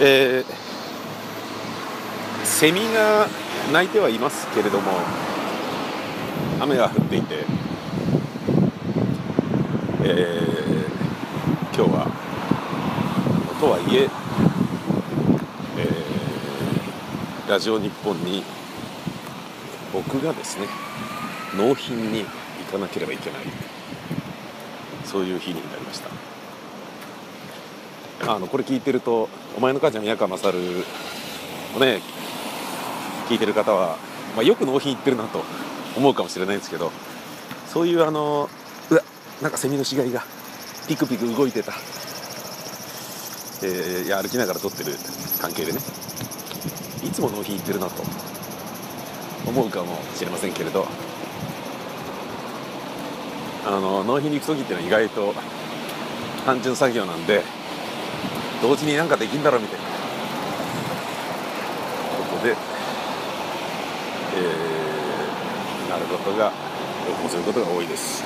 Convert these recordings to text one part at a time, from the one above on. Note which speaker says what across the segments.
Speaker 1: えーセミが鳴いてはいますけれども雨が降っていて、えー今日はとはいええーラジオ日本に僕がですね納品に行かなければいけないそういう日になりました。あのこれ聞いてると「お前の母ちゃん宮川勝」をね聞いてる方は、まあ、よく納品行ってるなと思うかもしれないんですけどそういうあのうわなんかセミの死骸がピクピク動いてた、えーいや歩きながら撮ってる関係でね。いつも納品行ってるなと思うかもしれませんけれど。あの納品に行く時っていうのは意外と単純作業なんで同時になんかできんだろうみたいな。ことで、えーなることが僕もそういことが多いです。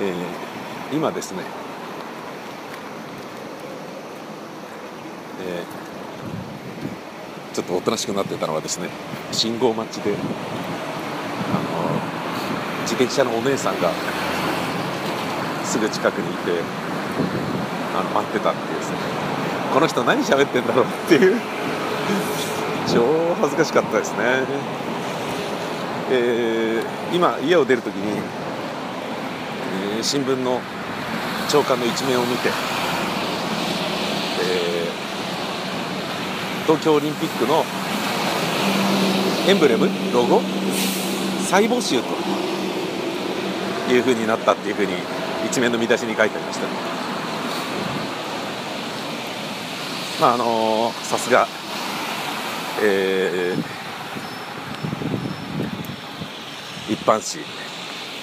Speaker 1: えー今ですね、えーちょっとおとなしくなってたのはですね信号待ちであの自転車のお姉さんがすぐ近くにいてあの待ってたっていうですね。この人何喋ってんだろうっていう。超恥ずかしかったですね、えー今家を出るときに、えー新聞の朝刊の一面を見て、えー東京オリンピックのエンブレムロゴ再募集というふうになったっていうふうに一面の見出しに書いてありました。まああのさすがえー一般紙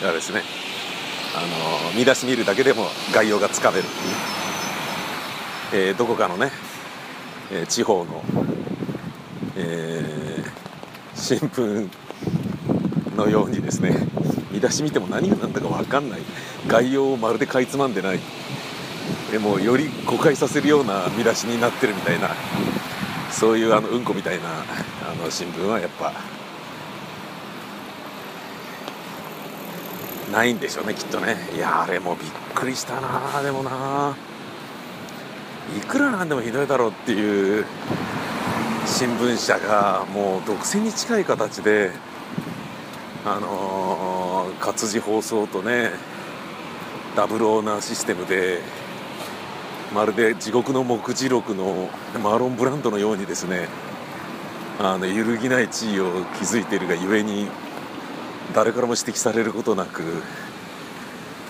Speaker 1: がですねあの見出し見るだけでも概要がつかめるっていう、えーどこかのね、えー地方の、えー新聞のようにですね見出し見ても何が何だか分かんない。概要をまるでかいつまんでない。でもより誤解させるような見出しになってるみたいなそういうあのうんこみたいなあの新聞はやっぱないんでしょうねきっとね。いやあれもびっくりしたなでもないくらなんでもひどいだろうっていう新聞社がもう独占に近い形であのー活字放送とねダブルオーナーシステムでまるで地獄の目次録のマーロン・ブランドのようにですねあの揺るぎない地位を築いているがゆえに誰からも指摘されることなく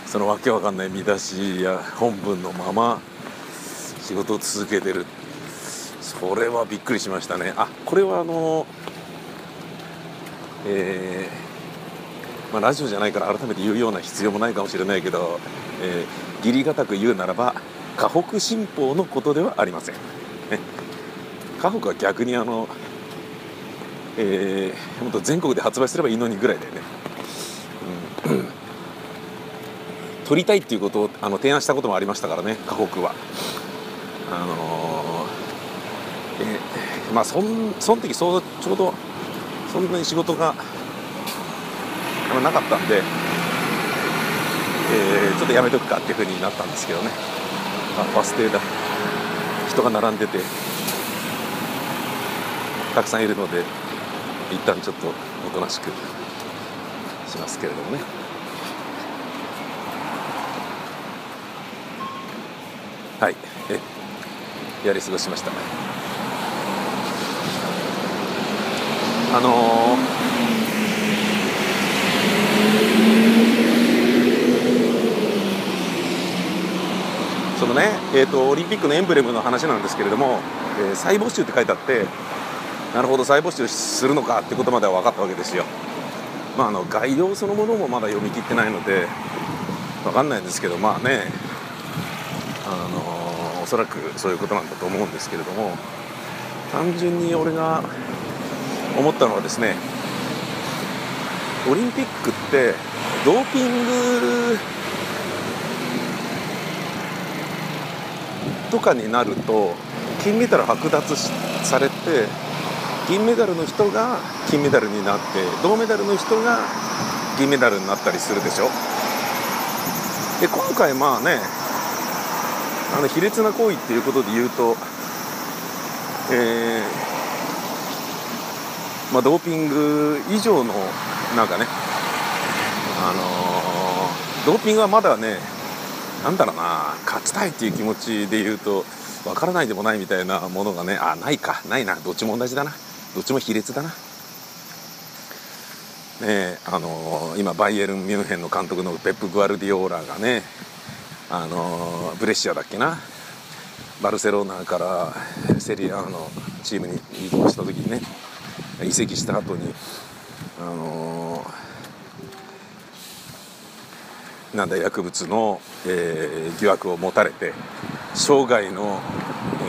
Speaker 1: そのわけわかんない見出しや本文のまま仕事を続けてる。それはびっくりしましたね。あこれはあのえーまあ、ラジオじゃないから改めて言うような必要もないかもしれないけど、えー、義理堅く言うならば河北新報のことではありません、ね、河北は逆にあの、えー、もっと全国で発売すればいいのにぐらいだよね、うん、取りたいっていうことをあの提案したこともありましたからね河北はあのーえまあそんその時そうちょうどそんなに仕事がなかったんで、えーちょっとやめとくかっていうふうになったんですけどね。あバス停だ。人が並んでてたくさんいるので一旦ちょっとおとなしくしますけれどもね。はい。えやり過ごしましたあのそのね、えー、とオリンピックのエンブレムの話なんですけれども、えー再募集って書いてあってなるほど再募集するのかってことまでは分かったわけですよ。まあ、あの概要そのものもまだ読み切ってないので分かんないんですけどまあねあのそらくそういうことなんだと思うんですけれども単純に俺が思ったのはですねオリンピックってドーピングとかになると金メダル剥奪されて銀メダルの人が金メダルになって銅メダルの人が銀メダルになったりするでしょ。で今回まあねあの卑劣な行為っていうことで言うと、えーまあ、ドーピング以上のなんかねあのー、ドーピングはまだねなんだろうな勝ちたいっていう気持ちで言うと分からないでもないみたいなものがねあないかないなどっちも同じだなどっちも卑劣だな。ねあのー、今バイエルン・ミュンヘンの監督のペップ・グアルディオーラがねあのブレッシアだっけな？バルセロナからセリアのチームに移動した時にね移籍した後にあのなんだ薬物の、えー、疑惑を持たれて生涯の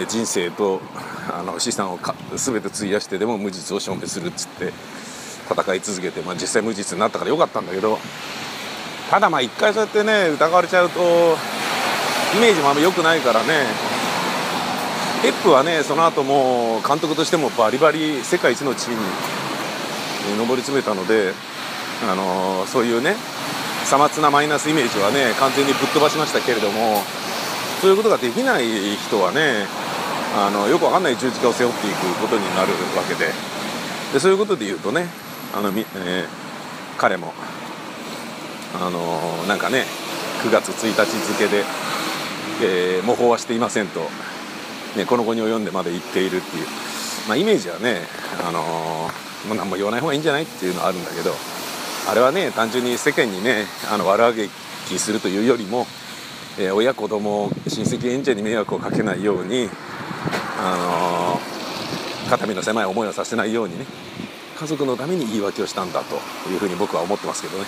Speaker 1: 人生とあの資産をか全て費やしてでも無実を証明するっつって戦い続けて、まあ、実際無実になったからよかったんだけどただまあ一回そうやってね疑われちゃうとイメージもあんま良くないからね。ペップはねその後も監督としてもバリバリ世界一の地位に上り詰めたので、あのそういうねさまつなマイナスイメージはね完全にぶっ飛ばしましたけれどもそういうことができない人はねあのよくわかんない十字架を背負っていくことになるわけで。でそういうことで言うとねあの、えー、彼もあのなんかね9月1日付で、えー、模倣はしていませんと、ね、この後に及んでまで言っているっていう、まあ、イメージはね、あのもう何も言わない方がいいんじゃないっていうのはあるんだけどあれはね単純に世間にねあの悪あげきするというよりも、えー、親子供親戚縁者に迷惑をかけないように、あの、肩身の狭い思いをさせないようにね家族のために言い訳をしたんだというふうに僕は思ってますけどね。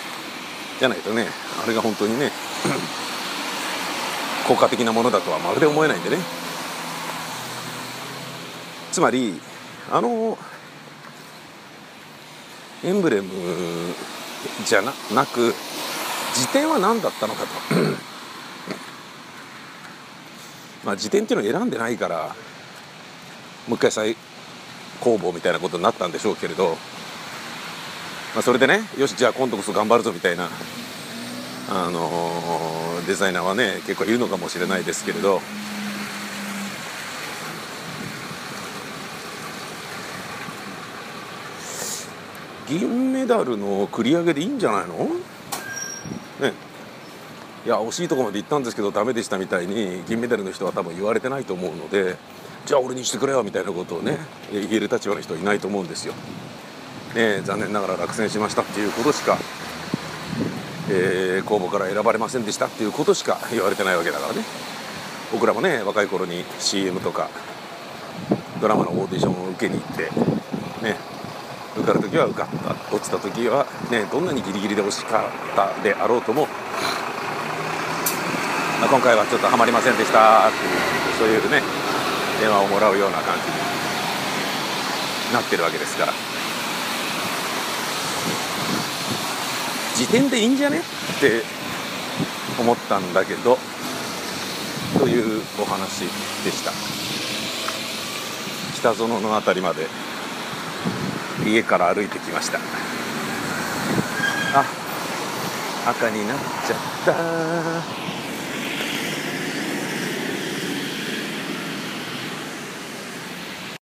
Speaker 1: じゃないとねあれが本当にね効果的なものだとはまるで思えないんでね。つまりあのエンブレムじゃななく辞典は何だったのかと。まあ辞典っていうのを選んでないからもう一回再公募みたいなことになったんでしょうけれど、まあ、それでねよしじゃあ今度こそ頑張るぞみたいな、あのー、デザイナーはね結構いるのかもしれないですけれど。銀メダルの繰り上げでいいんじゃないの？ね。いや惜しいとこまで行ったんですけどダメでしたみたいに銀メダルの人は多分言われてないと思うのでじゃあ俺にしてくれよみたいなことをね言える立場の人はいないと思うんですよ。ね、残念ながら落選しましたっていうことしか、えー、公募から選ばれませんでしたっていうことしか言われてないわけだからね。僕らもね若い頃に CM とかドラマのオーディションを受けに行ってね受かる時は受かった。落ちた時はねどんなにギリギリで惜しかったであろうとも、まあ、今回はちょっとハマりませんでした。っていうそういうね電話をもらうような感じになってるわけですから。時点でいいんじゃね？って思ったんだけどというお話でした。北園の辺りまで家から歩いてきました。あ赤になっちゃった。